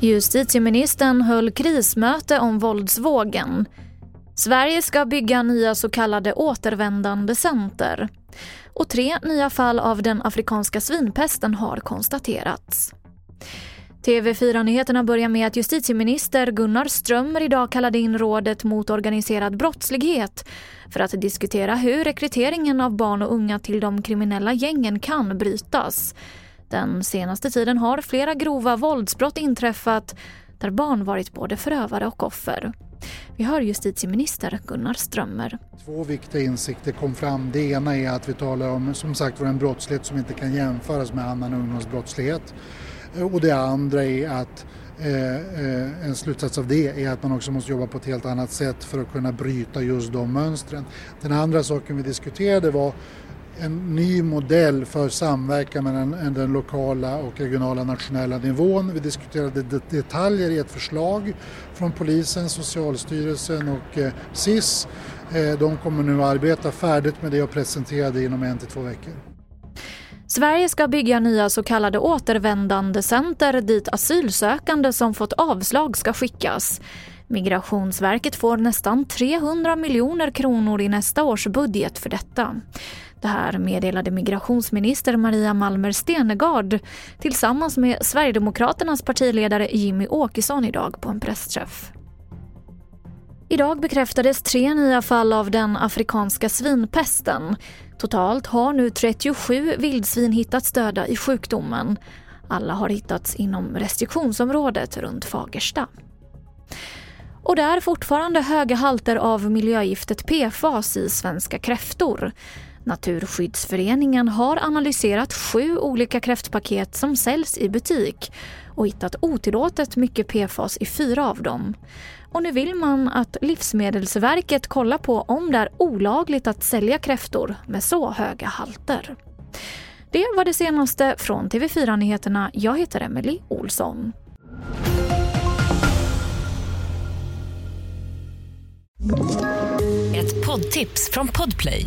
Justitieministern höll krismöte om våldsvågen. Sverige ska bygga nya så kallade återvändandecenter. Och tre nya fall av den afrikanska svinpesten har konstaterats. TV4-nyheterna börjar med att justitieminister Gunnar Strömmer idag kallade in rådet mot organiserad brottslighet för att diskutera hur rekryteringen av barn och unga till de kriminella gängen kan brytas. Den senaste tiden har flera grova våldsbrott inträffat där barn varit både förövare och offer. Vi hör justitieminister Gunnar Strömmer. Två viktiga insikter kom fram. Det ena är att vi talar om som sagt en brottslighet som inte kan jämföras med annan ungdomsbrottslighet. Eh, och det andra är att eh, eh, en slutsats av det är att man också måste jobba på ett helt annat sätt för att kunna bryta just de mönstren. Den andra saken vi diskuterade var en ny modell för samverkan mellan den lokala och regionala nationella nivån. Vi diskuterade detaljer i ett förslag från polisen, Socialstyrelsen och eh, SIS. De kommer nu att arbeta färdigt med det och presentera det inom en till två veckor. Sverige ska bygga nya så kallade återvändandecenter dit asylsökande som fått avslag ska skickas. Migrationsverket får nästan 300 miljoner kronor i nästa års budget för detta. Det här meddelade migrationsminister Maria Malmer Stenegard tillsammans med Sverigedemokraternas partiledare Jimmy Åkesson idag på en pressträff. Idag bekräftades tre nya fall av den afrikanska svinpesten. Totalt har nu 37 vildsvin hittats döda i sjukdomen. Alla har hittats inom restriktionsområdet runt Fagersta. Och det är fortfarande höga halter av miljögiftet PFAS i svenska kräftor. Naturskyddsföreningen har analyserat sju olika kräftpaket som säljs i butik och hittat otillåtet mycket PFAS i fyra av dem. Och nu vill man att Livsmedelsverket kollar på om det är olagligt att sälja kräftor med så höga halter. Det var det senaste från TV4 Nyheterna. Jag heter Emily Olsson. Ett poddtips från Podplay.